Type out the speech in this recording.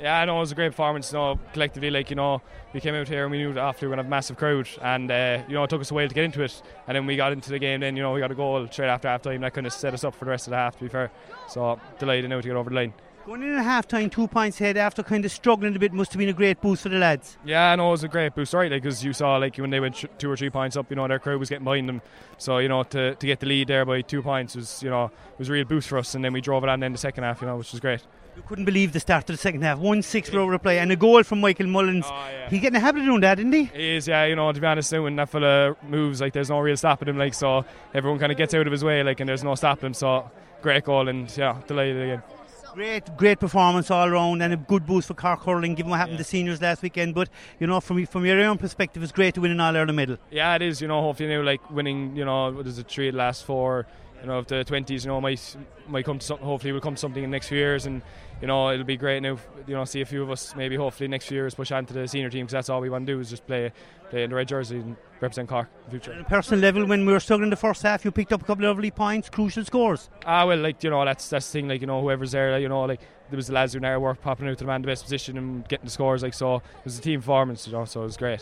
Yeah, I know it was a great performance. You know, collectively, like you know, we came out here and we knew after we were gonna have a massive crowd, and uh, you know, it took us a while to get into it, and then we got into the game. Then you know, we got a goal straight after half time. That kind of set us up for the rest of the half. To be fair, so delighted now to get over the line. Going in at half time, two points ahead after kind of struggling a bit must have been a great boost for the lads. Yeah, I know it was a great boost, right? Because you saw like when they went sh- two or three points up, you know, their crowd was getting behind them. So you know, to, to get the lead there by two points was you know was a real boost for us, and then we drove it on in the second half, you know, which was great. You couldn't believe the start of the second half. 1 6 for reply and a goal from Michael Mullins. Oh, yeah. He's getting a habit of doing that, isn't he? He is, yeah, you know, to be honest, now when that fella moves, like, there's no real stopping him, like, so everyone kind of gets out of his way, like, and there's no stopping him, so great goal, and yeah, delighted again. Great, great performance all round and a good boost for Cork hurling, given what happened to seniors last weekend. But you know, from from your own perspective, it's great to win an All Ireland medal. Yeah, it is, you know, hopefully you now, like, winning, you know, what is it, three last four, you know, of the 20s, you know, might might come to something, hopefully will come to something in the next few years, and, you know, it'll be great now, you know, see a few of us maybe hopefully next few years push on to the senior team, because that's all we want to do is just play, play in the red jersey and represent Cork in the future. On a personal level, when we were struggling in the first half, you picked up a couple of lovely points, crucial scores. Ah, well, like you know, that's that's the thing. Like you know, whoever's there, you know, like there was the lads doing their work, popping out to the man the best position and getting the scores. Like so, it was a team performance, you know. So it was great.